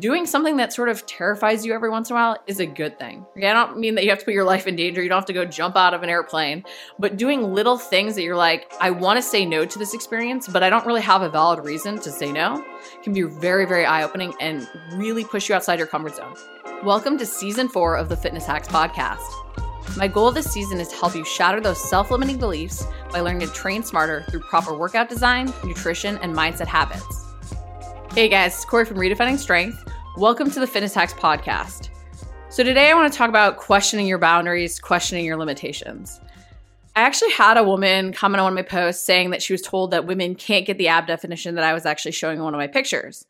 doing something that sort of terrifies you every once in a while is a good thing. I don't mean that you have to put your life in danger. You don't have to go jump out of an airplane, but doing little things that you're like, I want to say no to this experience, but I don't really have a valid reason to say no can be very, very eye opening and really push you outside your comfort zone. Welcome to season four of the Fitness Hacks Podcast. My goal this season is to help you shatter those self limiting beliefs by learning to train smarter through proper workout design, nutrition, and mindset habits. Hey guys, it's Corey from Redefining Strength. Welcome to the Fitness Hacks Podcast. So, today I want to talk about questioning your boundaries, questioning your limitations. I actually had a woman comment on one of my posts saying that she was told that women can't get the ab definition that I was actually showing in one of my pictures.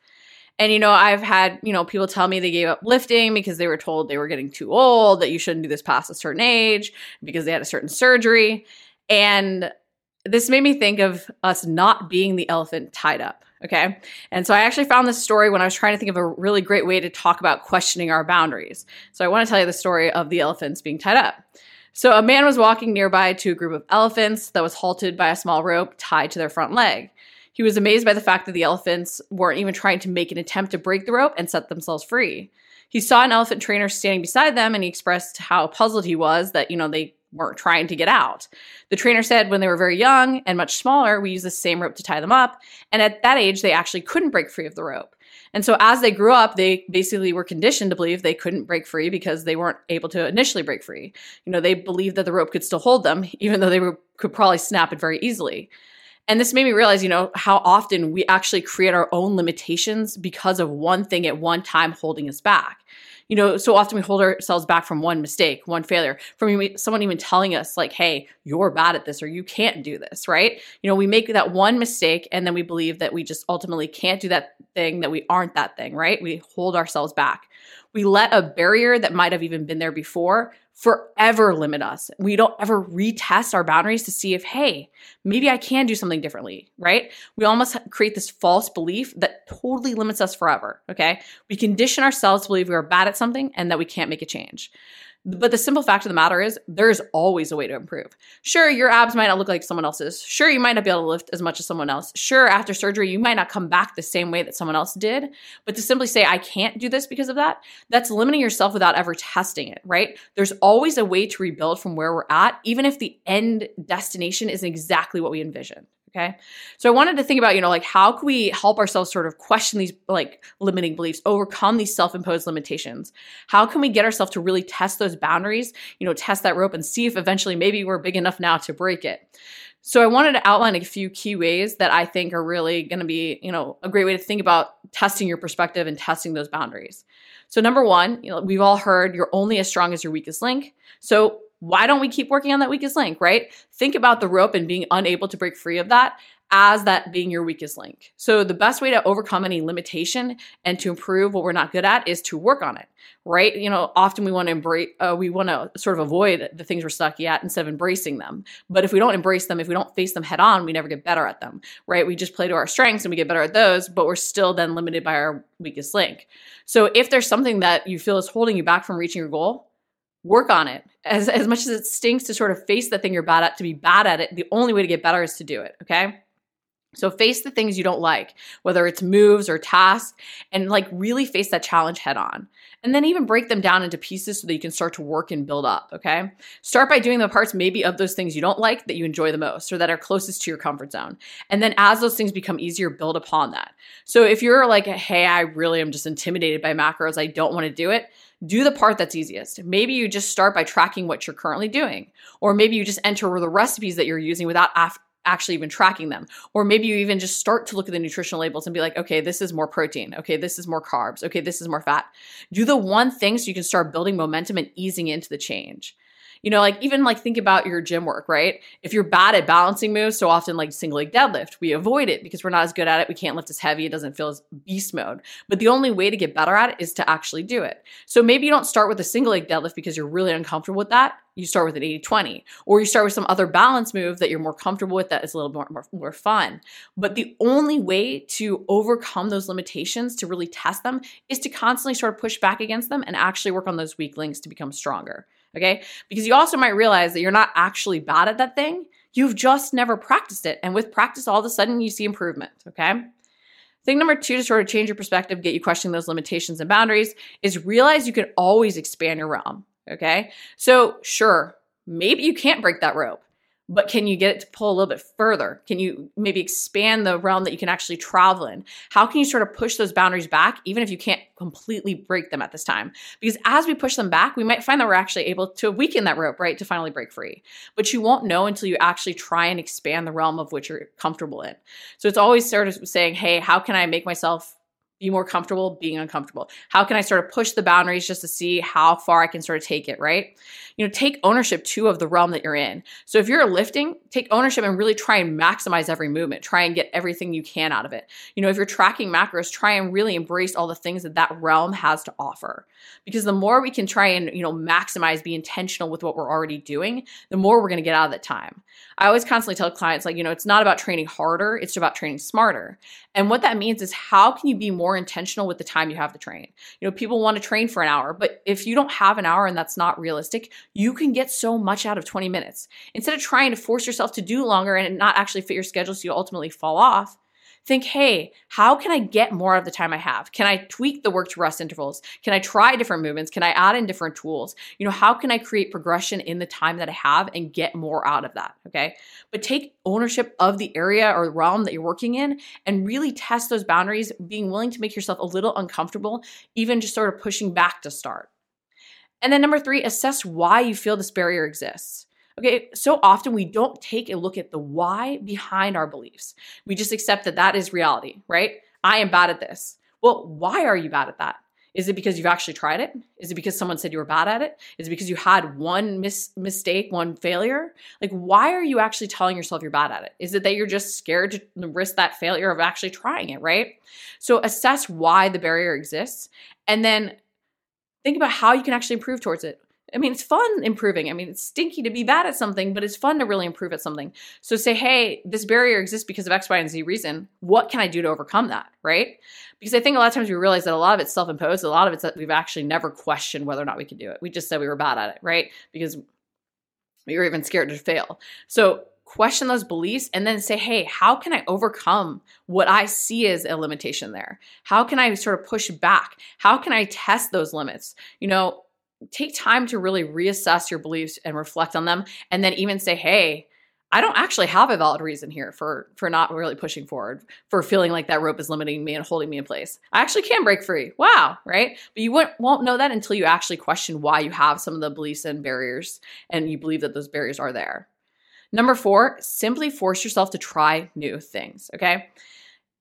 And, you know, I've had, you know, people tell me they gave up lifting because they were told they were getting too old, that you shouldn't do this past a certain age because they had a certain surgery. And this made me think of us not being the elephant tied up. Okay. And so I actually found this story when I was trying to think of a really great way to talk about questioning our boundaries. So I want to tell you the story of the elephants being tied up. So a man was walking nearby to a group of elephants that was halted by a small rope tied to their front leg. He was amazed by the fact that the elephants weren't even trying to make an attempt to break the rope and set themselves free. He saw an elephant trainer standing beside them and he expressed how puzzled he was that, you know, they weren't trying to get out. The trainer said when they were very young and much smaller, we used the same rope to tie them up. And at that age, they actually couldn't break free of the rope. And so as they grew up, they basically were conditioned to believe they couldn't break free because they weren't able to initially break free. You know, they believed that the rope could still hold them, even though they were, could probably snap it very easily. And this made me realize, you know, how often we actually create our own limitations because of one thing at one time holding us back you know, so often we hold ourselves back from one mistake, one failure, from someone even telling us, like, hey, you're bad at this or you can't do this, right? You know, we make that one mistake and then we believe that we just ultimately can't do that thing, that we aren't that thing, right? We hold ourselves back. We let a barrier that might have even been there before forever limit us. We don't ever retest our boundaries to see if, hey, maybe I can do something differently, right? We almost create this false belief that totally limits us forever, okay? We condition ourselves to believe we are bad at something and that we can't make a change. But the simple fact of the matter is, there's always a way to improve. Sure, your abs might not look like someone else's. Sure, you might not be able to lift as much as someone else. Sure, after surgery, you might not come back the same way that someone else did. But to simply say, I can't do this because of that, that's limiting yourself without ever testing it, right? There's always a way to rebuild from where we're at, even if the end destination isn't exactly what we envisioned. Okay. So I wanted to think about, you know, like how can we help ourselves sort of question these like limiting beliefs, overcome these self imposed limitations? How can we get ourselves to really test those boundaries, you know, test that rope and see if eventually maybe we're big enough now to break it? So I wanted to outline a few key ways that I think are really going to be, you know, a great way to think about testing your perspective and testing those boundaries. So number one, you know, we've all heard you're only as strong as your weakest link. So why don't we keep working on that weakest link, right? Think about the rope and being unable to break free of that as that being your weakest link. So the best way to overcome any limitation and to improve what we're not good at is to work on it, right? You know, often we want to embrace, uh, we want to sort of avoid the things we're stuck at instead of embracing them. But if we don't embrace them, if we don't face them head on, we never get better at them, right? We just play to our strengths and we get better at those, but we're still then limited by our weakest link. So if there's something that you feel is holding you back from reaching your goal, work on it. As, as much as it stinks to sort of face the thing you're bad at, to be bad at it, the only way to get better is to do it. Okay. So face the things you don't like, whether it's moves or tasks, and like really face that challenge head on. And then even break them down into pieces so that you can start to work and build up, okay? Start by doing the parts maybe of those things you don't like that you enjoy the most or that are closest to your comfort zone. And then as those things become easier, build upon that. So if you're like, "Hey, I really am just intimidated by macros, I don't want to do it." Do the part that's easiest. Maybe you just start by tracking what you're currently doing, or maybe you just enter the recipes that you're using without af- actually even tracking them. Or maybe you even just start to look at the nutritional labels and be like, okay, this is more protein. Okay, this is more carbs. Okay, this is more fat. Do the one thing so you can start building momentum and easing into the change. You know, like even like think about your gym work, right? If you're bad at balancing moves, so often like single leg deadlift, we avoid it because we're not as good at it. We can't lift as heavy. It doesn't feel as beast mode. But the only way to get better at it is to actually do it. So maybe you don't start with a single leg deadlift because you're really uncomfortable with that. You start with an 80 20, or you start with some other balance move that you're more comfortable with that is a little more, more, more fun. But the only way to overcome those limitations, to really test them, is to constantly sort of push back against them and actually work on those weak links to become stronger. Okay. Because you also might realize that you're not actually bad at that thing. You've just never practiced it. And with practice, all of a sudden you see improvement. Okay. Thing number two to sort of change your perspective, get you questioning those limitations and boundaries is realize you can always expand your realm. Okay. So, sure, maybe you can't break that rope but can you get it to pull a little bit further? Can you maybe expand the realm that you can actually travel in? How can you sort of push those boundaries back, even if you can't completely break them at this time? Because as we push them back, we might find that we're actually able to weaken that rope, right, to finally break free. But you won't know until you actually try and expand the realm of which you're comfortable in. So it's always sort of saying, hey, how can I make myself be more comfortable being uncomfortable? How can I sort of push the boundaries just to see how far I can sort of take it, right? You know, take ownership too of the realm that you're in. So if you're lifting, take ownership and really try and maximize every movement. Try and get everything you can out of it. You know, if you're tracking macros, try and really embrace all the things that that realm has to offer. Because the more we can try and, you know, maximize, be intentional with what we're already doing, the more we're going to get out of that time. I always constantly tell clients like, you know, it's not about training harder, it's about training smarter. And what that means is how can you be more intentional with the time you have to train? You know, people want to train for an hour, but if you don't have an hour and that's not realistic, you can get so much out of 20 minutes. Instead of trying to force yourself to do longer and not actually fit your schedule so you ultimately fall off, think, hey, how can I get more out of the time I have? Can I tweak the work to rest intervals? Can I try different movements? Can I add in different tools? You know, how can I create progression in the time that I have and get more out of that? Okay. But take ownership of the area or realm that you're working in and really test those boundaries, being willing to make yourself a little uncomfortable, even just sort of pushing back to start. And then number three, assess why you feel this barrier exists. Okay, so often we don't take a look at the why behind our beliefs. We just accept that that is reality, right? I am bad at this. Well, why are you bad at that? Is it because you've actually tried it? Is it because someone said you were bad at it? Is it because you had one mis- mistake, one failure? Like, why are you actually telling yourself you're bad at it? Is it that you're just scared to risk that failure of actually trying it, right? So, assess why the barrier exists and then think about how you can actually improve towards it. I mean, it's fun improving. I mean, it's stinky to be bad at something, but it's fun to really improve at something. So say, hey, this barrier exists because of X, Y, and Z reason. What can I do to overcome that? Right? Because I think a lot of times we realize that a lot of it's self imposed. A lot of it's that we've actually never questioned whether or not we can do it. We just said we were bad at it, right? Because we were even scared to fail. So question those beliefs and then say, hey, how can I overcome what I see as a limitation there? How can I sort of push back? How can I test those limits? You know, take time to really reassess your beliefs and reflect on them and then even say hey i don't actually have a valid reason here for for not really pushing forward for feeling like that rope is limiting me and holding me in place. I actually can break free. Wow right? But you won't, won't know that until you actually question why you have some of the beliefs and barriers and you believe that those barriers are there. Number four simply force yourself to try new things okay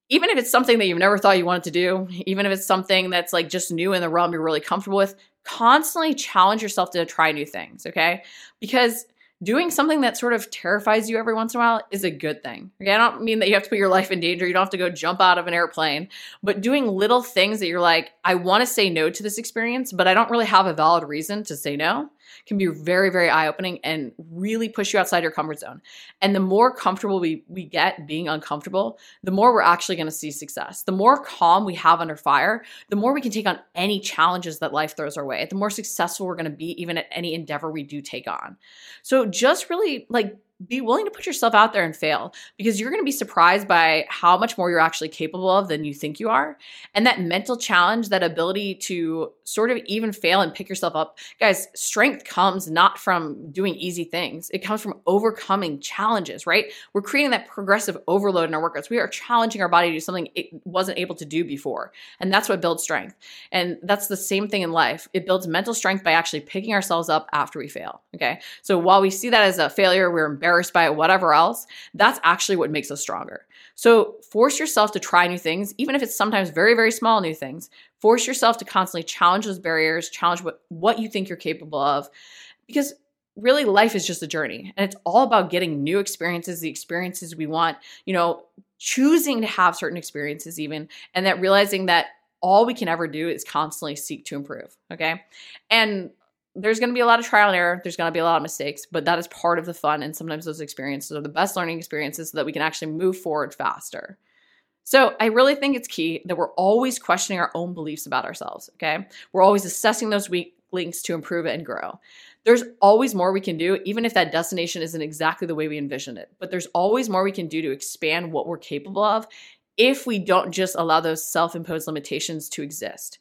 even if it's something that you've never thought you wanted to do, even if it's something that's like just new in the realm you're really comfortable with, constantly challenge yourself to try new things, okay? Because doing something that sort of terrifies you every once in a while is a good thing. Okay, I don't mean that you have to put your life in danger. You don't have to go jump out of an airplane, but doing little things that you're like, I want to say no to this experience, but I don't really have a valid reason to say no can be very, very eye opening and really push you outside your comfort zone. And the more comfortable we, we get being uncomfortable, the more we're actually going to see success. The more calm we have under fire, the more we can take on any challenges that life throws our way, the more successful we're going to be, even at any endeavor we do take on. So just really like be willing to put yourself out there and fail because you're going to be surprised by how much more you're actually capable of than you think you are. And that mental challenge, that ability to sort of even fail and pick yourself up. Guys, strength comes not from doing easy things, it comes from overcoming challenges, right? We're creating that progressive overload in our workouts. We are challenging our body to do something it wasn't able to do before. And that's what builds strength. And that's the same thing in life. It builds mental strength by actually picking ourselves up after we fail. Okay. So while we see that as a failure, we're embarrassed embarrassed by it, whatever else, that's actually what makes us stronger. So force yourself to try new things, even if it's sometimes very, very small new things. Force yourself to constantly challenge those barriers, challenge what, what you think you're capable of. Because really life is just a journey and it's all about getting new experiences, the experiences we want, you know, choosing to have certain experiences even, and that realizing that all we can ever do is constantly seek to improve. Okay. And there's going to be a lot of trial and error. There's going to be a lot of mistakes, but that is part of the fun. And sometimes those experiences are the best learning experiences so that we can actually move forward faster. So I really think it's key that we're always questioning our own beliefs about ourselves. Okay. We're always assessing those weak links to improve and grow. There's always more we can do, even if that destination isn't exactly the way we envisioned it. But there's always more we can do to expand what we're capable of if we don't just allow those self imposed limitations to exist.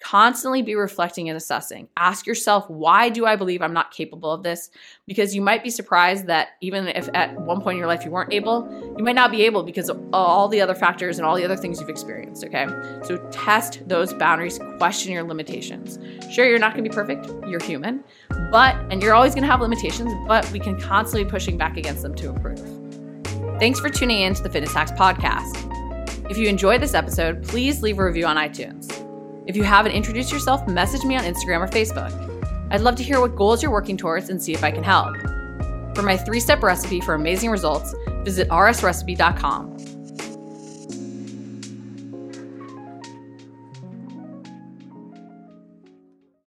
Constantly be reflecting and assessing. Ask yourself, why do I believe I'm not capable of this? Because you might be surprised that even if at one point in your life you weren't able, you might not be able because of all the other factors and all the other things you've experienced, okay? So test those boundaries, question your limitations. Sure, you're not gonna be perfect, you're human, but, and you're always gonna have limitations, but we can constantly be pushing back against them to improve. Thanks for tuning in to the Fitness Hacks Podcast. If you enjoyed this episode, please leave a review on iTunes. If you haven't introduced yourself, message me on Instagram or Facebook. I'd love to hear what goals you're working towards and see if I can help. For my three step recipe for amazing results, visit rsrecipe.com.